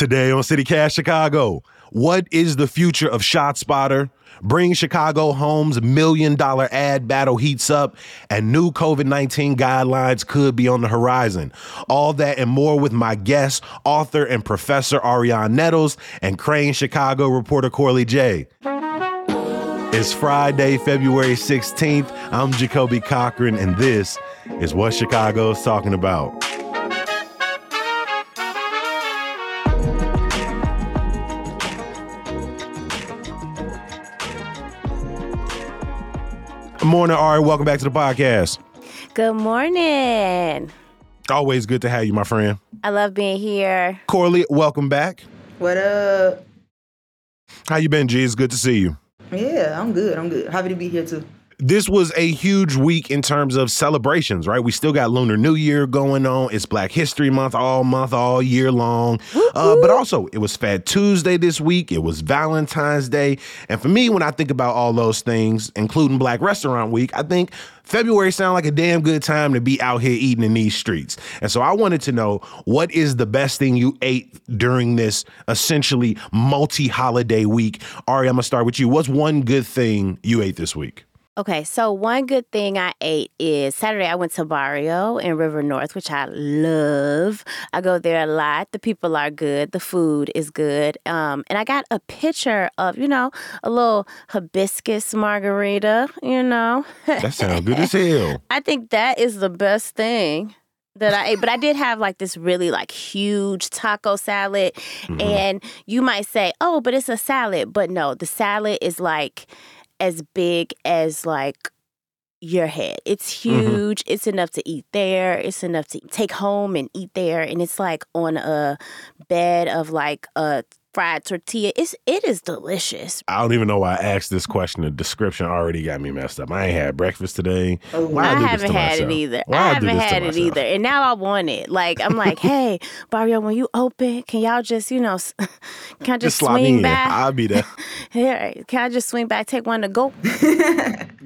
Today on CityCast Chicago, what is the future of ShotSpotter? Bring Chicago Home's million dollar ad battle heats up, and new COVID 19 guidelines could be on the horizon. All that and more with my guest, author and professor Arionne Nettles, and Crain's Chicago reporter Corli Jay. It's Friday, February 16th. I'm Jacoby Cochran, and this is what Chicago's talking about. Morning, Ari. Welcome back to the podcast. Good morning. Always good to have you, my friend. I love being here. Corli, welcome back. What up? How you been, G? It's good to see you. Yeah, I'm good. I'm good. Happy to be here too. This was a huge week in terms of celebrations, right? We still got Lunar New Year going on. It's Black History Month all month, all year long. Uh, but also, it was Fat Tuesday this week. It was Valentine's Day. And for me, when I think about all those things, including Black Restaurant Week, I think February sounds like a damn good time to be out here eating in these streets. And so I wanted to know what is the best thing you ate during this essentially multi holiday week? Ari, I'm going to start with you. What's one good thing you ate this week? Okay, so one good thing I ate is Saturday I went to Barrio in River North, which I love. I go there a lot. The people are good. The food is good. Um, and I got a picture of, you know, a little hibiscus margarita, you know. That sounds good as hell. I think that is the best thing that I ate. But I did have like this really like huge taco salad. Mm-hmm. And you might say, oh, but it's a salad. But no, the salad is like as big as like your head. It's mm-hmm. huge. It's enough to eat there. It's enough to take home and eat there. And it's like on a bed of like a fried tortilla. It's it is delicious. I don't even know why I asked this question. The description already got me messed up. I ain't had breakfast today. Oh, Why I do this haven't had myself? it either. Why I do haven't had it myself? either. And now I want it. Like I'm like, hey, Barrio, when you open, can y'all just, you know, can I just, Just slide me swing in. back? I'll be there. Here, can I just swing back, take one to go?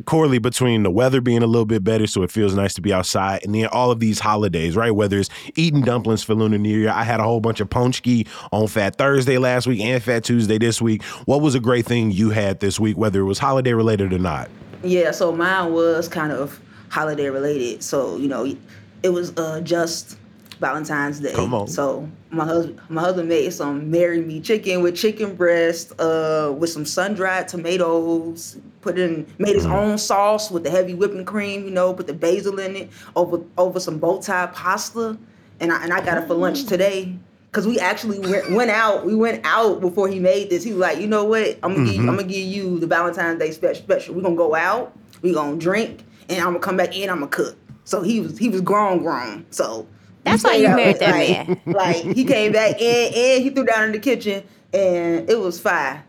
Corli, between the weather being a little bit better, so it feels nice to be outside, and then all of these holidays, right? Whether it's eating dumplings for Lunar New Year, I had a whole bunch of paczki on Fat Thursday last week and Fat Tuesday this week. What was a great thing you had this week, whether it was holiday related or not? Yeah, so mine was kind of holiday related. So, you know, it was uh just Valentine's Day. Come on. So my husband my husband made some marry me chicken with chicken breast, uh, with some sun dried tomatoes, put in made his own sauce with the heavy whipping cream, you know, put the basil in it, over over some bow tie pasta. And I and I got it for lunch today. Cause we actually went, went out. We went out before he made this. He was like, you know what? I'm gonna give you, I'm gonna give you the Valentine's Day special. Special. We're gonna go out. We're gonna drink, and I'm gonna come back in. I'm gonna cook. So he was he was grown, grown. So That's why stayed you out, married that like, man. Like he came back and and he threw down in the kitchen, and it was fire.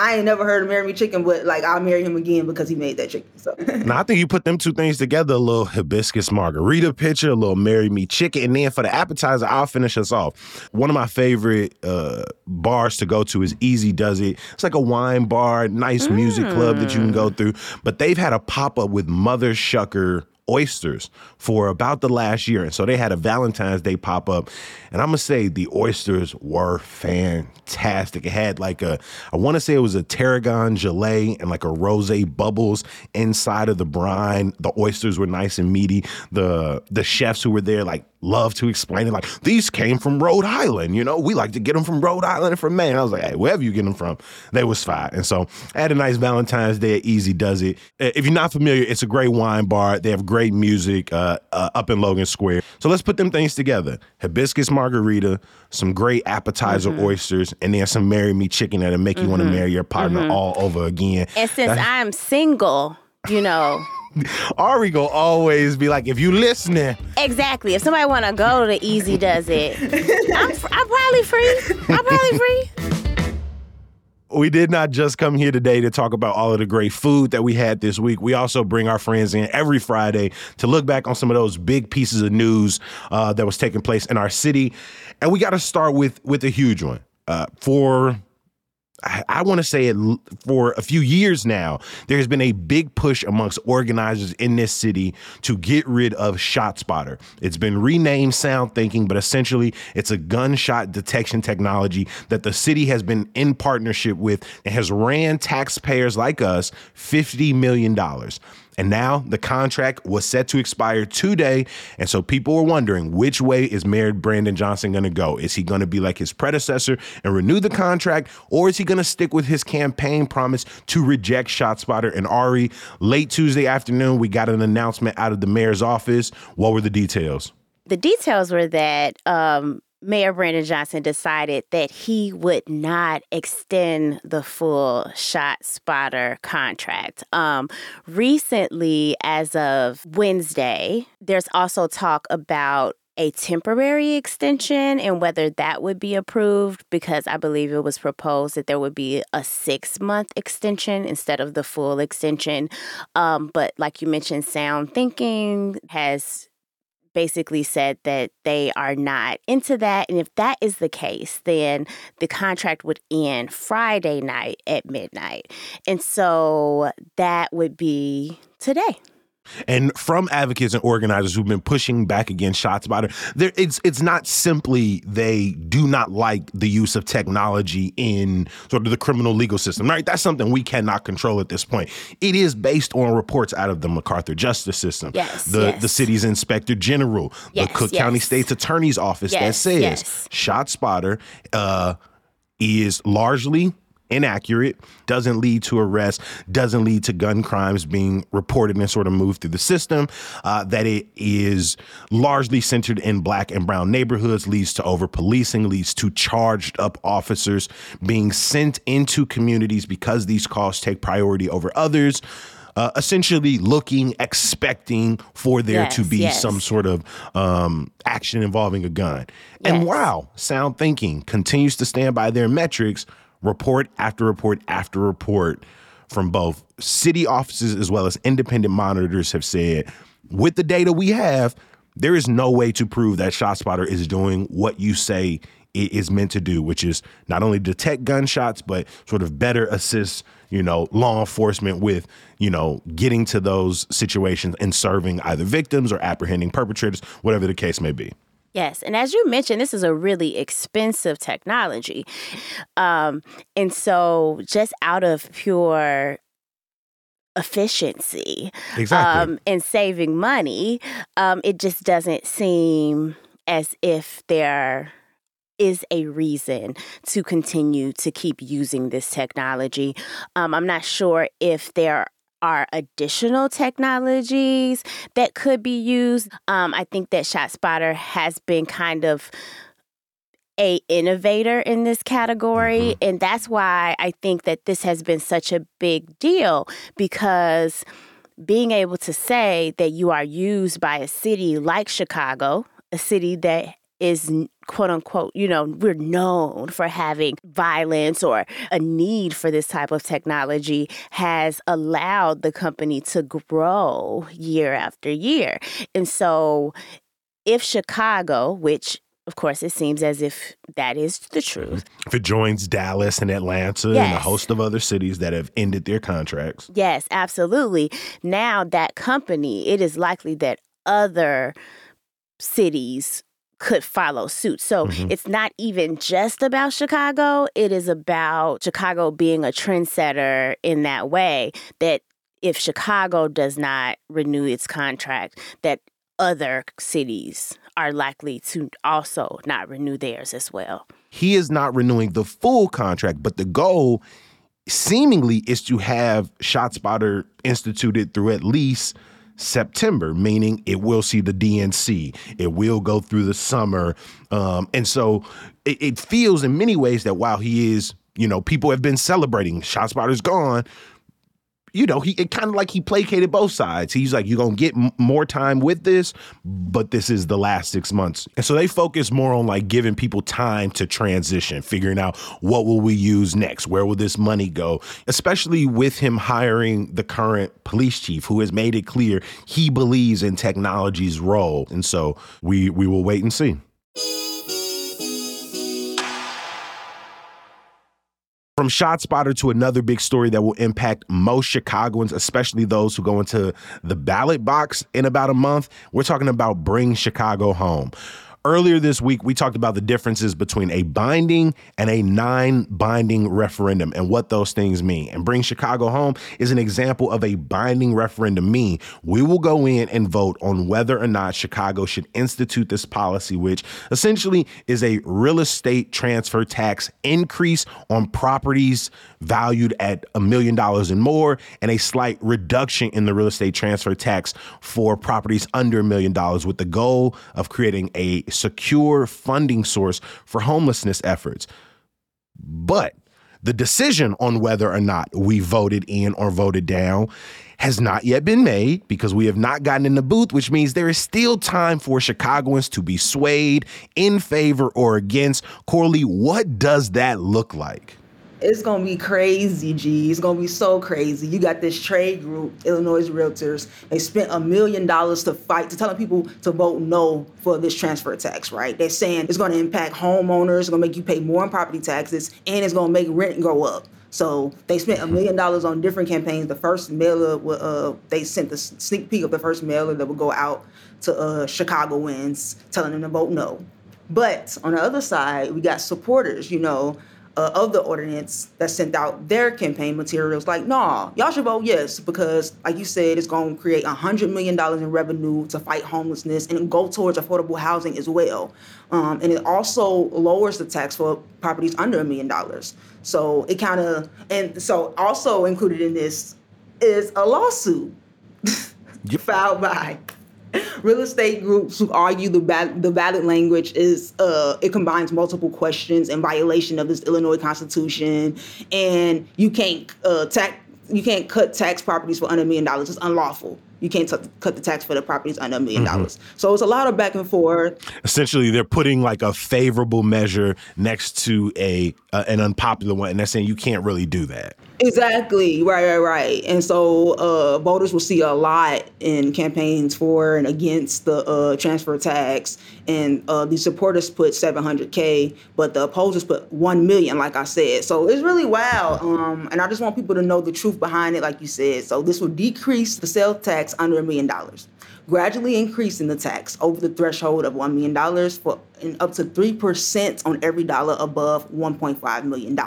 I ain't never heard of marry me chicken, but like I'll marry him again because he made that chicken. So Now, I think you put them two things together a little hibiscus margarita picture, a little marry me chicken. And then for the appetizer, I'll finish us off. One of my favorite uh, bars to go to is Easy Does It. It's like a wine bar, nice music club that you can go through. But they've had a pop up with Mother Shucker oysters for about the last year. And so they had a Valentine's Day pop up. And I'm going to say the oysters were fantastic. It had like a, I want to say it was a tarragon gelée and like a rose bubbles inside of the brine. The oysters were nice and meaty. The the chefs who were there like love to explain it like these came from Rhode Island. You know, we like to get them from Rhode Island and from Maine. I was like, hey, wherever you get them from, they was fine. And so I had a nice Valentine's Day at Easy Does It. Uh, If you're not familiar, it's a great wine bar. They have great music uh, uh, up in Logan Square. So let's put them things together: hibiscus margarita, some great appetizer oysters, and then some marry me chicken that'll make you want to marry your partner all over again. And since I'm single, you know, Ari go always be like, if you listening, exactly. If somebody want to go to Easy Does It, I'm, fr- I'm probably free. I'm probably free. we did not just come here today to talk about all of the great food that we had this week. We also bring our friends in every Friday to look back on some of those big pieces of news uh, that was taking place in our city. And we got to start with with a huge one. Uh, for I, want to say it for a few years now. There's been a big push amongst organizers in this city to get rid of ShotSpotter. It's been renamed Sound Thinking, but essentially it's a gunshot detection technology that the city has been in partnership with and has ran taxpayers like us $50 million. And now the contract was set to expire today. And so people were wondering which way is Mayor Brandon Johnson going to go? Is he going to be like his predecessor and renew the contract, or is he going to stick with his campaign promise to reject ShotSpotter? And Ari, late Tuesday afternoon, we got an announcement out of the mayor's office. What were the details? The details were that um, Mayor Brandon Johnson decided that he would not extend the full shot spotter contract. Um, recently, as of Wednesday, there's also talk about a temporary extension and whether that would be approved because I believe it was proposed that there would be a six month extension instead of the full extension. Um, but like you mentioned, Sound Thinking has basically said that they are not into that. And if that is the case, then the contract would end Friday night at midnight. And so that would be today and from advocates and organizers who've been pushing back against ShotSpotter, there it's it's not simply they do not like the use of technology in sort of the criminal legal system, right? That's something we cannot control at this point. It is based on reports out of the MacArthur Justice System, yes, the yes. the city's inspector general, yes, the Cook yes. County State's Attorney's Office that says ShotSpotter uh, is largely inaccurate, doesn't lead to arrests, doesn't lead to gun crimes being reported and sort of moved through the system, uh, that it is largely centered in black and brown neighborhoods, leads to over policing, leads to charged up officers being sent into communities because these calls take priority over others. Uh, essentially looking, expecting for there yes, to be yes. some sort of um, action involving a gun. Yes. And wow, Sound Thinking continues to stand by their metrics report after report after report from both city offices as well as independent monitors have said with the data we have, there is no way to prove that ShotSpotter is doing what you say it is meant to do, which is not only detect gunshots, but sort of better assist, you know, law enforcement with, you know, getting to those situations and serving either victims or apprehending perpetrators, whatever the case may be. Yes. And as you mentioned, this is a really expensive technology. Um, and so, just out of pure efficiency exactly. um, and saving money, um, it just doesn't seem as if there is a reason to continue to keep using this technology. Um, I'm not sure if there are additional technologies that could be used. Um, I think that ShotSpotter has been kind of a innovator in this category mm-hmm. and that's why I think that this has been such a big deal because being able to say that you are used by a city like Chicago, a city that is quote unquote, you know, we're known for having violence or a need for this type of technology has allowed the company to grow year after year. And so if Chicago, which of course, it seems as if that is the truth. If it joins Dallas and Atlanta yes. and a host of other cities that have ended their contracts. Yes, absolutely. Now, that company, it is likely that other cities could follow suit. So mm-hmm. it's not even just about Chicago, it is about Chicago being a trendsetter in that way that if Chicago does not renew its contract, that other cities are likely to also not renew theirs as well. He is not renewing the full contract, but the goal seemingly is to have ShotSpotter instituted through at least September, meaning it will see the DNC. It will go through the summer. Um, and so it, it, feels in many ways that while he is, you know, people have been celebrating, ShotSpotter's gone, you know, he it kind of like he placated both sides. He's like, you're gonna get m- more time with this, but this is the last six months. And so they focus more on like giving people time to transition, figuring out what will we use next, where will this money go, especially with him hiring the current police chief, who has made it clear he believes in technology's role. And so we we will wait and see. From ShotSpotter to another big story that will impact most Chicagoans, especially those who go into the ballot box in about a month, we're talking about Bring Chicago Home. Earlier this week, we talked about the differences between a binding and a non binding referendum and what those things mean. And Bring Chicago Home is an example of a binding referendum. Mean we will go in and vote on whether or not Chicago should institute this policy, which essentially is a real estate transfer tax increase on properties valued at a million dollars and more, and a slight reduction in the real estate transfer tax for properties under a million dollars, with the goal of creating a secure funding source for homelessness efforts. But the decision on whether or not we voted in or voted down has not yet been made because we have not gotten in the booth, which means there is still time for Chicagoans to be swayed in favor or against. Corli, what does that look like? It's gonna be crazy, G. It's gonna be so crazy. You got this trade group, Illinois Realtors. They spent a million dollars to fight to telling people to vote no for this transfer tax. Right? They're saying it's gonna impact homeowners. It's gonna make you pay more in property taxes, and it's gonna make rent go up. So they spent a million dollars on different campaigns. The first mailer, uh, they sent the sneak peek of the first mailer that would go out to uh, Chicagoans, telling them to vote no. But on the other side, we got supporters. You know, uh, of the ordinance that sent out their campaign materials like, nah, y'all should vote yes because, like you said, it's going to create $100 million in revenue to fight homelessness and go towards affordable housing as well. Um, and it also lowers the tax for properties under a million dollars. So it kind of, and so also included in this is a lawsuit filed by real estate groups who argue the bad, the ballot language is uh, it combines multiple questions in violation of this Illinois Constitution, and you can't uh, tax you can't cut tax properties for under a million dollars. It's unlawful you can't t- cut the tax for the properties under a million mm-hmm. dollars. So it's a lot of back and forth. Essentially, they're putting like a favorable measure next to a uh, an unpopular one, and they're saying you can't really do that. Exactly. Right, right, right. And so uh, voters will see a lot in campaigns for and against the uh, transfer tax. And uh, the supporters put 700K, but the opposers put 1 million, like I said. So it's really wild. Um, and I just want people to know the truth behind it, like you said. So this will decrease the sales tax under a million dollars gradually increasing the tax over the threshold of $1 million for and up to 3% on every dollar above $1.5 million.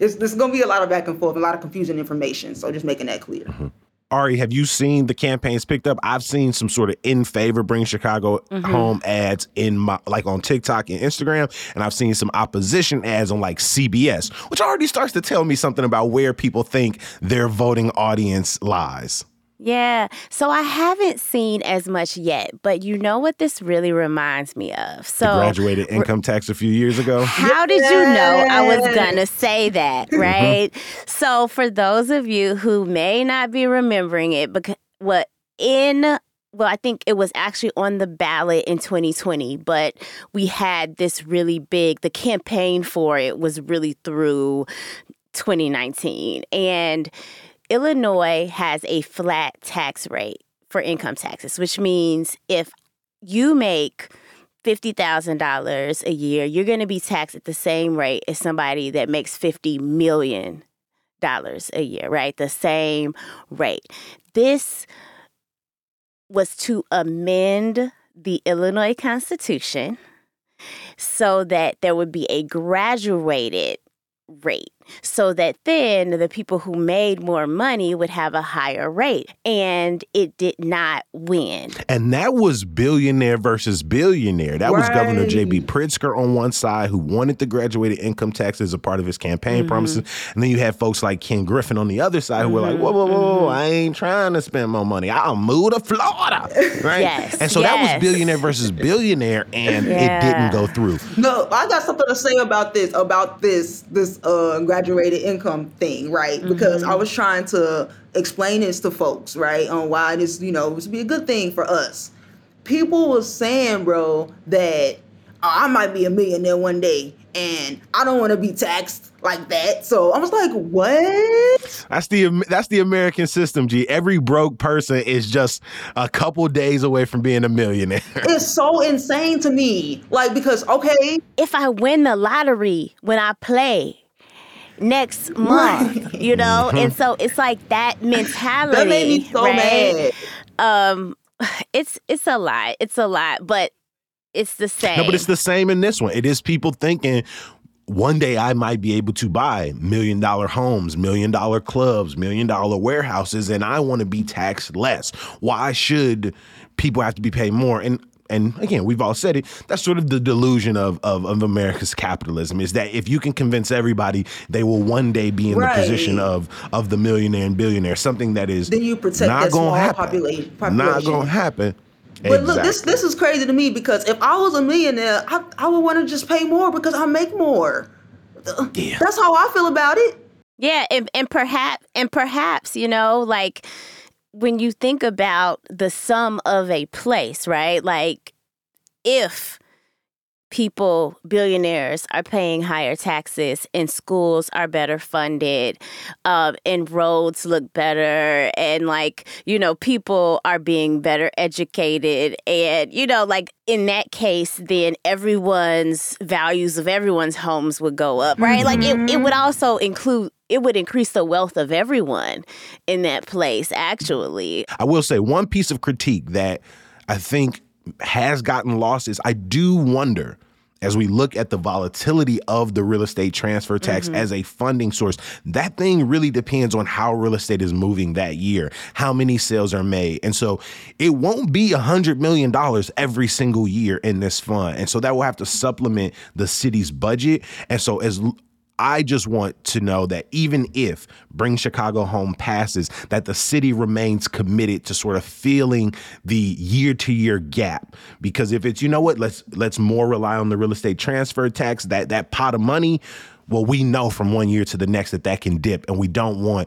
It's, there's going to be a lot of back and forth, a lot of confusing information. So just making that clear. Mm-hmm. Ari, have you seen the campaigns picked up? I've seen some sort of in favor bring Chicago mm-hmm. home ads in my like on TikTok and Instagram, and I've seen some opposition ads on like CBS, which already starts to tell me something about where people think their voting audience lies. Yeah. So I haven't seen as much yet, but you know what this really reminds me of? So the graduated income tax a few years ago. How did you know I was gonna say that, mm-hmm. right? so for those of you who may not be remembering it, because what in well, I think it was actually on the ballot in 2020, but we had this really big, the campaign for it was really through 2019. And Illinois has a flat tax rate for income taxes, which means if you make $50,000 a year, you're going to be taxed at the same rate as somebody that makes $50 million a year, right? The same rate. This was to amend the Illinois Constitution so that there would be a graduated rate so that then the people who made more money would have a higher rate. And it did not win. And that was billionaire versus billionaire. That right. was Governor J.B. Pritzker on one side who wanted the graduated income tax as a part of his campaign mm-hmm. promises. And then you had folks like Ken Griffin on the other side who mm-hmm. were like, whoa, whoa, whoa, whoa, mm-hmm. I ain't trying to spend more money. I'll move to Florida. Right? yes. And so yes. that was billionaire versus billionaire and yeah. it didn't go through. No, I got something to say about this, about this, this uh graduated income thing, right? Mm-hmm. Because I was trying to explain this to folks, right, on why this, you know, this would be a good thing for us. People were saying, bro, that oh, I might be a millionaire one day and I don't want to be taxed like that. So I was like, what? That's the that's the American system, G. Every broke person is just a couple days away from being a millionaire. It's so insane to me. Like because okay, if I win the lottery when I play, next month, you know? And so it's like that mentality. That made me so right? mad. Um it's it's a lot. It's a lot, but it's the same. No, but it's the same in this one. It is people thinking one day I might be able to buy million dollar homes, million dollar clubs, million dollar warehouses, and I want to be taxed less. Why should people have to be paid more? And and again, we've all said it. That's sort of the delusion of, of, of America's capitalism is that if you can convince everybody, they will one day be in Right. the position of of the millionaire and billionaire. Something that is Then you protect not that gonna small happen. population- Not gonna happen. But look, this this is crazy to me because if I was a millionaire, I, I would want to just pay more because I make more. Yeah. That's how I feel about it. Yeah, and, and perhaps and perhaps, you know, like when you think about the sum of a place, right? Like if people, billionaires, are paying higher taxes and schools are better funded, um, and roads look better, and like, you know, people are being better educated, and, you know, like in that case, then everyone's values of everyone's homes would go up, right? Like it, it would also include. It would increase the wealth of everyone in that place, actually. I will say one piece of critique that I think has gotten lost is I do wonder as we look at the volatility of the real estate transfer tax mm-hmm. as a funding source, that thing really depends on how real estate is moving that year, how many sales are made. And so it won't be a $100 million every single year in this fund. And so that will have to supplement the city's budget. And so as I just want to know that even if Bring Chicago Home passes, that the city remains committed to sort of filling the year to year gap. Because if it's, you know what, let's let's more rely on the real estate transfer tax, that that pot of money, well, we know from one year to the next that that can dip, and we don't want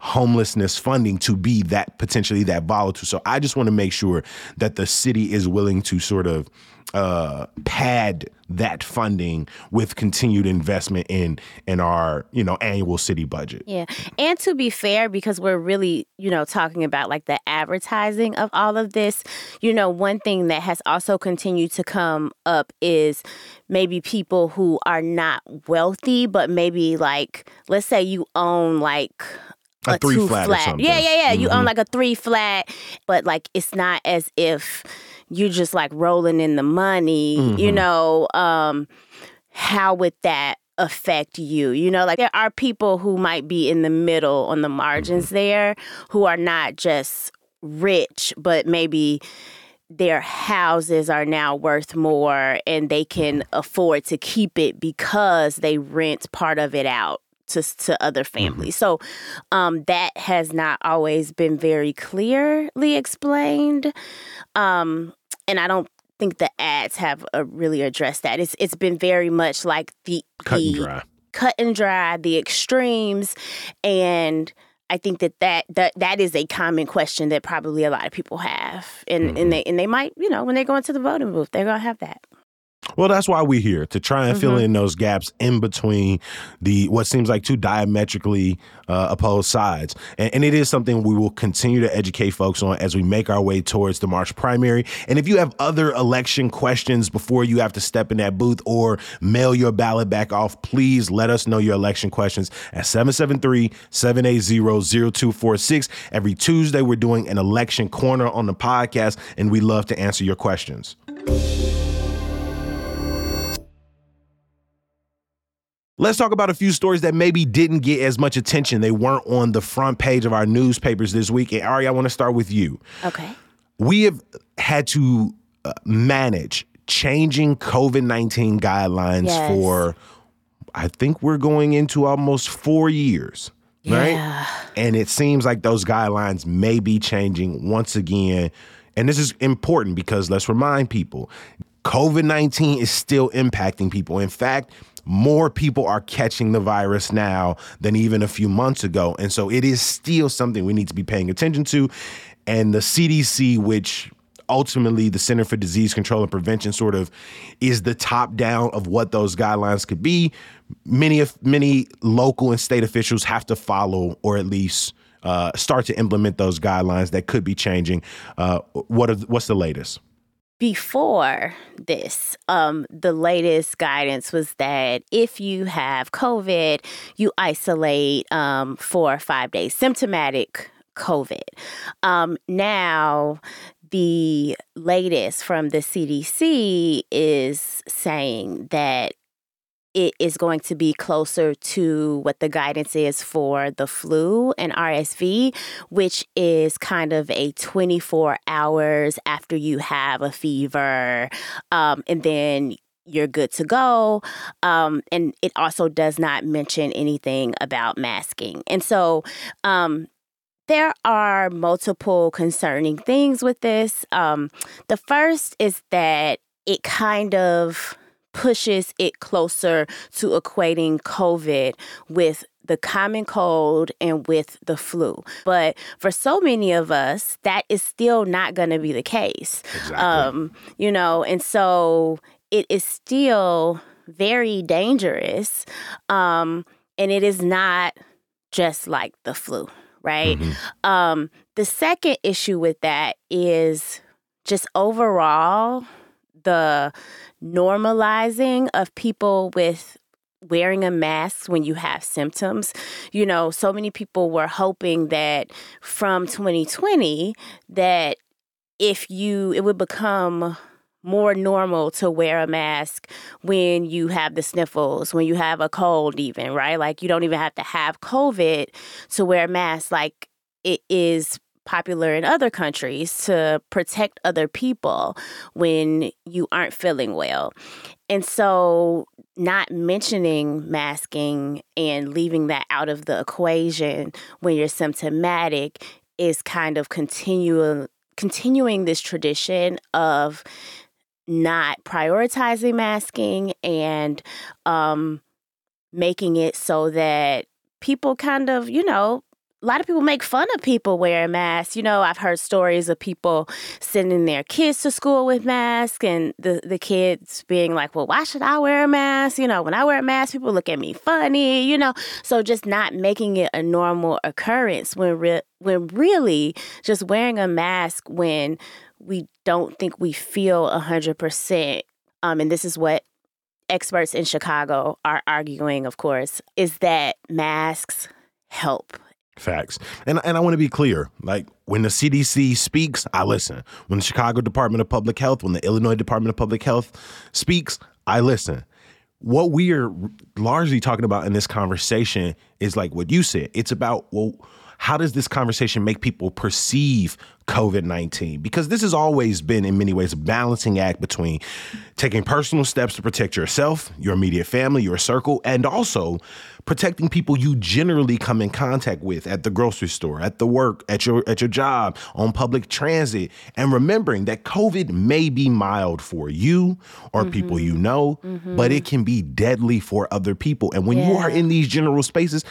homelessness funding to be that potentially that volatile. So I just want to make sure that the city is willing to sort of uh, pad that funding with continued investment in in our you know annual city budget. Yeah. And to be fair, because we're really, you know, talking about like the advertising of all of this, you know, one thing that has also continued to come up is maybe people who are not wealthy, but maybe like, let's say you own like A three two flat or something. Yeah, yeah, yeah. You Mhm. own like a three flat, but like it's not as if you just like rolling in the money, you Mhm. know. Um, how would that affect you? You know, like there are people who might be in the middle on the margins there who are not just rich, but maybe their houses are now worth more and they can afford to keep it because they rent part of it out to to other families. So um, that has not always been very clearly explained, um, and I don't think the ads have uh, really addressed that. It's it's been very much like the Cut and dry. cut and dry, the extremes, and I think that that that, that is a common question that probably a lot of people have, and Mm-hmm. and they and they might you know when they go into the voting booth they're gonna have that. Well, that's why we're here to try and fill Mhm. in those gaps in between the what seems like two diametrically uh, opposed sides, and, and it is something we will continue to educate folks on as we make our way towards the March primary. And if you have other election questions before you have to step in that booth or mail your ballot back off, please let us know your election questions at 773-780-0246. Every Tuesday, we're doing an election corner on the podcast, and we love to answer your questions. Let's talk about a few stories that maybe didn't get as much attention. They weren't on the front page of our newspapers this week. And Ari, I want to start with you. Okay. We have had to uh, manage changing COVID 19 guidelines Yes. for, I think we're going into almost four years, right? Yeah. And it seems like those guidelines may be changing once again. And this is important because let's remind people COVID 19 is still impacting people. In fact, more people are catching the virus now than even a few months ago. And so it is still something we need to be paying attention to. And the CDC, which ultimately the Center for Disease Control and Prevention sort of is the top down of what those guidelines could be. Many of many local and state officials have to follow or at least uh, start to implement those guidelines that could be changing. Uh, what are, what's the latest? Before this, um, the latest guidance was that if you have COVID, you isolate um, for five days, symptomatic COVID. Um, now, the latest from the CDC is saying that it is going to be closer to what the guidance is for the flu and RSV, which is kind of a 24 hours after you have a fever. Um, and then you're good to go. Um, and it also does not mention anything about masking. And so, um, there are multiple concerning things with this. Um, the first is that it kind of pushes it closer to equating COVID with the common cold and with the flu. But for so many of us, that is still not going to be the case. Exactly. Um, you know, and so it is still very dangerous. Um, and it is not just like the flu, right? Mhm. Um, the second issue with that is just overall the normalizing of people with wearing a mask when you have symptoms. You know, so many people were hoping that from 2020 that if you it would become more normal to wear a mask when you have the sniffles, when you have a cold even, right? Like you don't even have to have COVID to wear a mask like it is popular in other countries to protect other people when you aren't feeling well. And so, not mentioning masking and leaving that out of the equation when you're symptomatic is kind of continuing continuing this tradition of not prioritizing masking and um, making it so that people kind of, you know, a lot of people make fun of people wearing masks. You know, I've heard stories of people sending their kids to school with masks and the, the kids being like, well, why should I wear a mask? You know, when I wear a mask, people look at me funny, you know. So just not making it a normal occurrence when, re- when really just wearing a mask when we don't think we feel 100%. Um, and this is what experts in Chicago are arguing, of course, is that masks help Facts. And and I want to be clear. Like when the CDC speaks, I listen. When the Chicago Department of Public Health, when the Illinois Department of Public Health speaks, I listen. What we are largely talking about in this conversation is like what you said. It's about well, how does this conversation make people perceive COVID 19? Because this has always been, in many ways, a balancing act between taking personal steps to protect yourself, your immediate family, your circle, and also protecting people you generally come in contact with at the grocery store, at the work, at your at your job, on public transit, and remembering that COVID may be mild for you or mm-hmm. people you know, but it mm-hmm. can be deadly for other people. And when you are in these general spaces,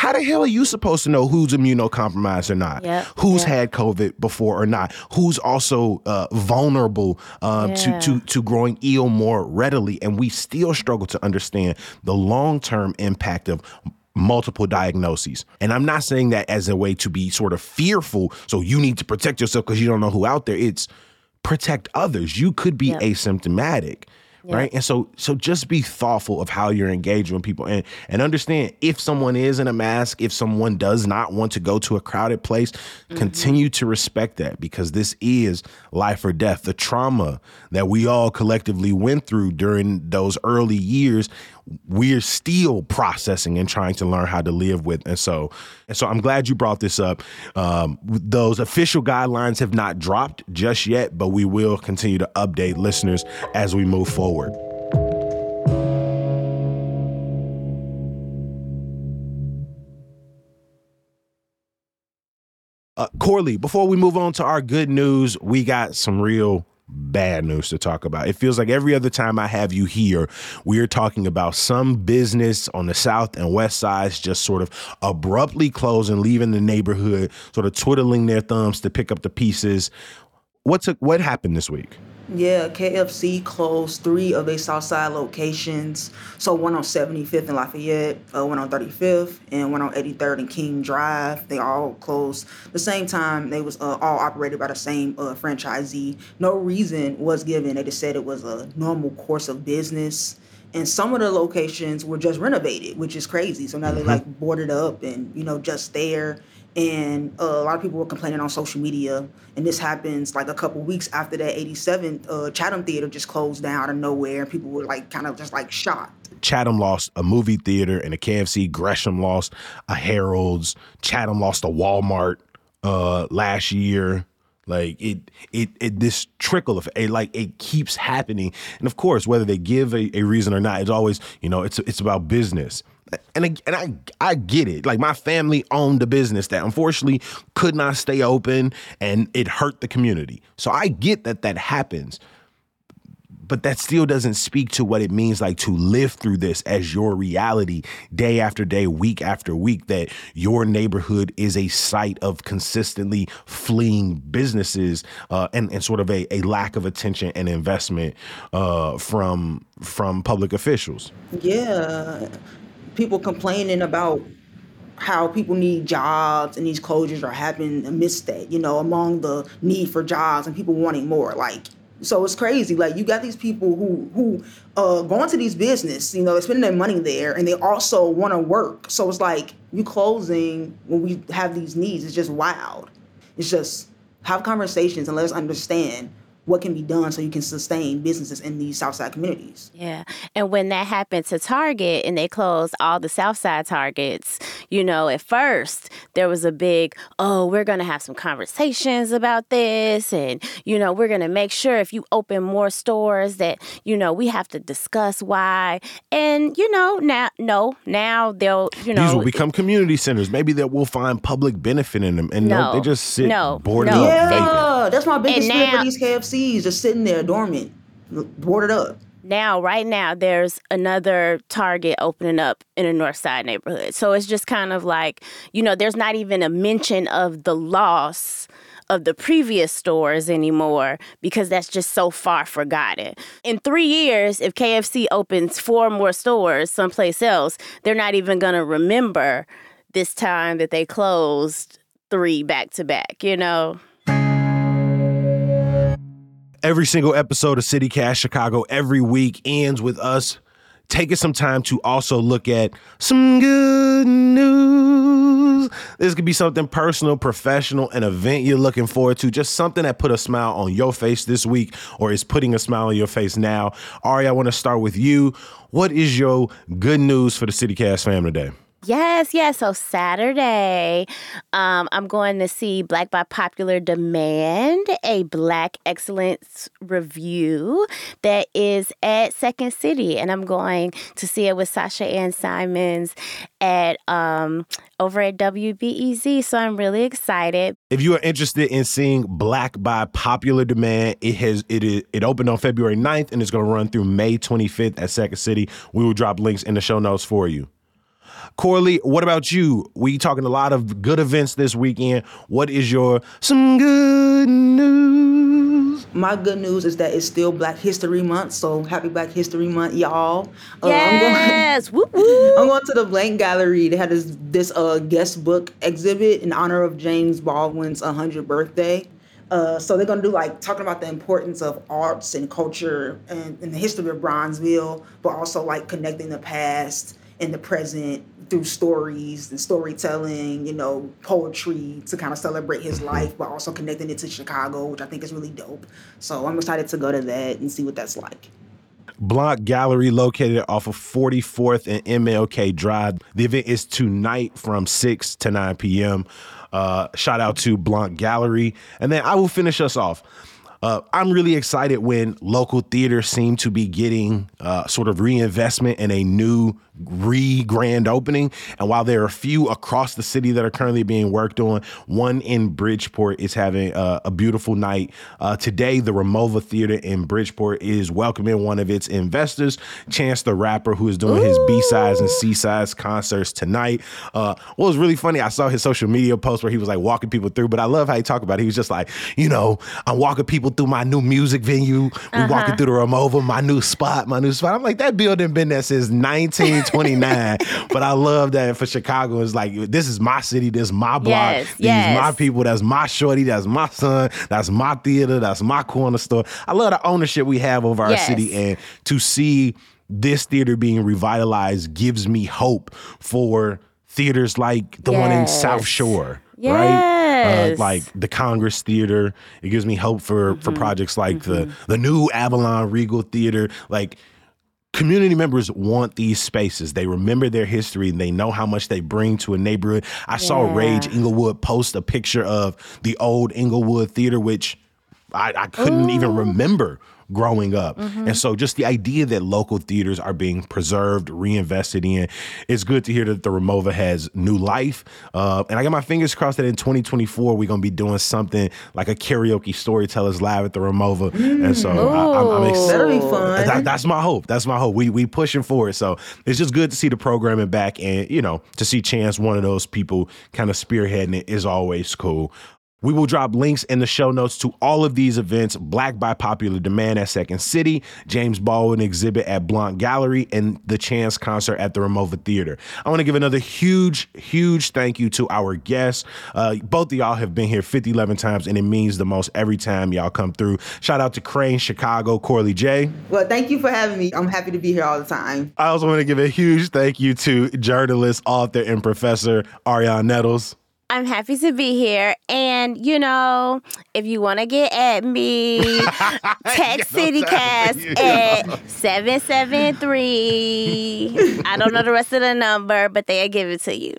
how the hell are you supposed to know who's immunocompromised or not? Yep, Who's yep. had COVID before or not? Who's also uh, vulnerable um, to, to to growing ill more readily? And we still struggle to understand the long term impact of multiple diagnoses. And I'm not saying that as a way to be sort of fearful. So you need to protect yourself because you don't know who out there. It's protect others. You could be Yep. asymptomatic. Right. And so so just be thoughtful of how you're engaging with people and and understand if someone is in a mask, if someone does not want to go to a crowded place, mm-hmm. continue to respect that because this is life or death. The trauma that we all collectively went through during those early years, we're still processing and trying to learn how to live with. And so and so I'm glad you brought this up. Um, those official guidelines have not dropped just yet, but we will continue to update listeners as we move forward. Uh, Corli, before we move on to our good news, we got some real bad news to talk about. It feels like every other time I have you here, we are talking about some business on the south and west sides just sort of abruptly closing, leaving the neighborhood, sort of twiddling their thumbs to pick up the pieces. What's what happened this week? Yeah, KFC closed three of their Southside locations. So one on 75th and Lafayette, uh, one on 35th, and one on 83rd and King Drive. They all closed the same time. They was uh, all operated by the same uh, franchisee. No reason was given. They just said it was a normal course of business. And some of the locations were just renovated, which is crazy. So now they're like boarded up and you know just there and uh, a lot of people were complaining on social media and this happens like a couple weeks after that 87th uh, chatham theater just closed down out of nowhere and people were like kind of just like shocked Chatham lost a movie theater and a KFC. Gresham lost a Harold's. Chatham lost a Walmart uh, last year. Like it, it, it, this trickle of it, like it keeps happening. And of course, whether they give a, a reason or not, it's always, you know, it's it's about business. And I, and I I get it. Like my family owned a business that unfortunately could not stay open, and it hurt the community. So I get that that happens but that still doesn't speak to what it means like to live through this as your reality day after day, week after week, that your neighborhood is a site of consistently fleeing businesses uh, and, and sort of a, a lack of attention and investment uh, from from public officials. Yeah. People complaining about how people need jobs and these closures are happening amidst that, you know, among the need for jobs and people wanting more. Like so it's crazy. Like you got these people who who uh, go into these business, you know, they're spending their money there, and they also want to work. So it's like you closing when we have these needs. It's just wild. It's just have conversations and let us understand what can be done so you can sustain businesses in these Southside communities. Yeah. And when that happened to Target and they closed all the Southside Targets, you know, at first there was a big, oh, we're going to have some conversations about this. And, you know, we're going to make sure if you open more stores that, you know, we have to discuss why. And, you know, now, no, now they'll, you know. These will become community centers. Maybe that we'll find public benefit in them. And no, they just sit no, boarded no. up. Yeah, that's my biggest fear for these KFCs, just sitting there dormant, boarded up. now right now there's another target opening up in a north side neighborhood so it's just kind of like you know there's not even a mention of the loss of the previous stores anymore because that's just so far forgotten. In three years, if KFC opens four more stores someplace else, they're not even going to remember this time that they closed three back to back, you know? Every single episode of City Cast Chicago every week ends with us taking some time to also look at some good news. This could be something personal, professional, an event you're looking forward to, just something that put a smile on your face this week or is putting a smile on your face now. Ari, I want to start with you. What is your good news for the City Cast fam today? Yes, yes. So Saturday, um, I'm going to see Black by Popular Demand, a Black Excellence Revue that is at Second City, and I'm going to see it with Sasha Ann Simons at um, over at WBEZ. So I'm really excited. If you are interested in seeing Black by Popular Demand, it has it is it opened on February 9th and it's going to run through May 25th at Second City. We will drop links in the show notes for you. Corli, what about you? We talking a lot of good events this weekend. What is your some good news? My good news is that it's still Black History Month, so happy Black History Month, y'all. Uh, I'm going- Yes, whoop whoop. I'm going to the Blanc Gallery. They had this this uh, guest book exhibit in honor of James Baldwin's 100th birthday. Uh, so they're gonna do like talking about the importance of arts and culture and, and the history of Bronzeville, but also like connecting the past and the present through stories and storytelling, you know, poetry to kind of celebrate his life, but also connecting it to Chicago, which I think is really dope. So I'm excited to go to that and see what that's like. Blanc Gallery located off of 44th and MLK Drive. The event is tonight from 6 to 9 p.m. Uh, shout out to Blanc Gallery. And then I will finish us off. Uh, I'm really excited when local theaters seem to be getting uh, sort of reinvestment in a new re grand opening. And while there are a few across the city that are currently being worked on, one in Bridgeport is having uh, a beautiful night. Uh, today, the Ramova Theater in Bridgeport is welcoming one of its investors, Chance the Rapper, who is doing his B sides and C sides concerts tonight. Uh, what was really funny, I saw his social media post where he was like walking people through, but I love how he talked about it. He was just like, you know, I'm walking people people through my new music venue. We Uh-huh. walking through the Ramova, my new spot, my new spot. I'm like, that building been there since 1929. but I love that for Chicago. It's like this is my city, this is my block, Yes, these yes. my people, that's my shorty, that's my son, that's my theater, that's my corner store. I love the ownership we have over our Yes. city and to see this theater being revitalized gives me hope for theaters like the one in South Shore. Right? Uh, like the Congress Theater. It gives me hope for Mm-hmm. for projects like the the new Avalon Regal Theater. Like community members want these spaces. They remember their history and they know how much they bring to a neighborhood. I saw Rage Englewood post a picture of the old Englewood Theater, which I, I couldn't even remember growing up. And so just the idea that local theaters are being preserved, reinvested in, it's good to hear that the Ramova has new life. Uh, and I got my fingers crossed that in 2024, we're going to be doing something like a karaoke storytellers live at the Ramova. And so I, I'm, I'm excited. That'll be fun. That- that's my hope. That's my hope. We we pushing forward. So it's just good to see the programming back, and you know, to see Chance, one of those people, kind of spearheading it is always cool. We will drop links in the show notes to all of these events Black by Popular Demand at Second City, James Baldwin exhibit at Blanc Gallery, and the Chance concert at the Ramova Theater. I want to give another huge, huge thank you to our guests. Uh, both of y'all have been here 50, 11 times, and it means the most every time y'all come through. Shout out to Crain's Chicago, Corli Jay Well, thank you for having me. I'm happy to be here all the time. I also want to give a huge thank you to journalist, author, and professor Arionne Nettles. I'm happy to be here. And, you know, if you want to get at me, text CityCast at 773. I don't know the rest of the number, but they'll give it to you.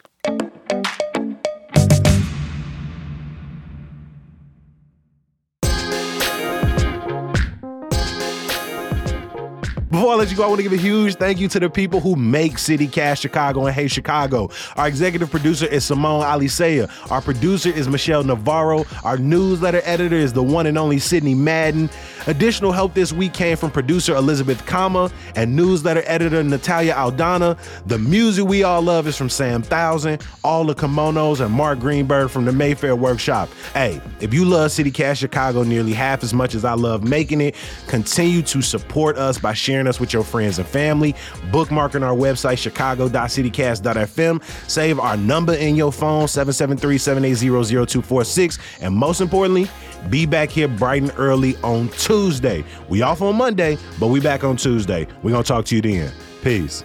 Before I let you go, I want to give a huge thank you to the people who make City Cast Chicago and Hey Chicago. Our executive producer is Simone Alicea. Our producer is Michelle Navarro. Our newsletter editor is the one and only Sydney Madden. Additional help this week came from producer Elizabeth Kama and newsletter editor Natalia Aldana. The music we all love is from Sam Thousand, all the kimonos, and Mark Greenberg from the Mayfair Workshop. Hey, if you love City Cast Chicago nearly half as much as I love making it, continue to support us by sharing us with your friends and family, bookmarking our website, chicago.citycast.fm, save our number in your phone, 773-780-0246, and most importantly, be back here bright and early on Tuesday. We off on Monday, but we back on Tuesday. We're going to talk to you then. Peace.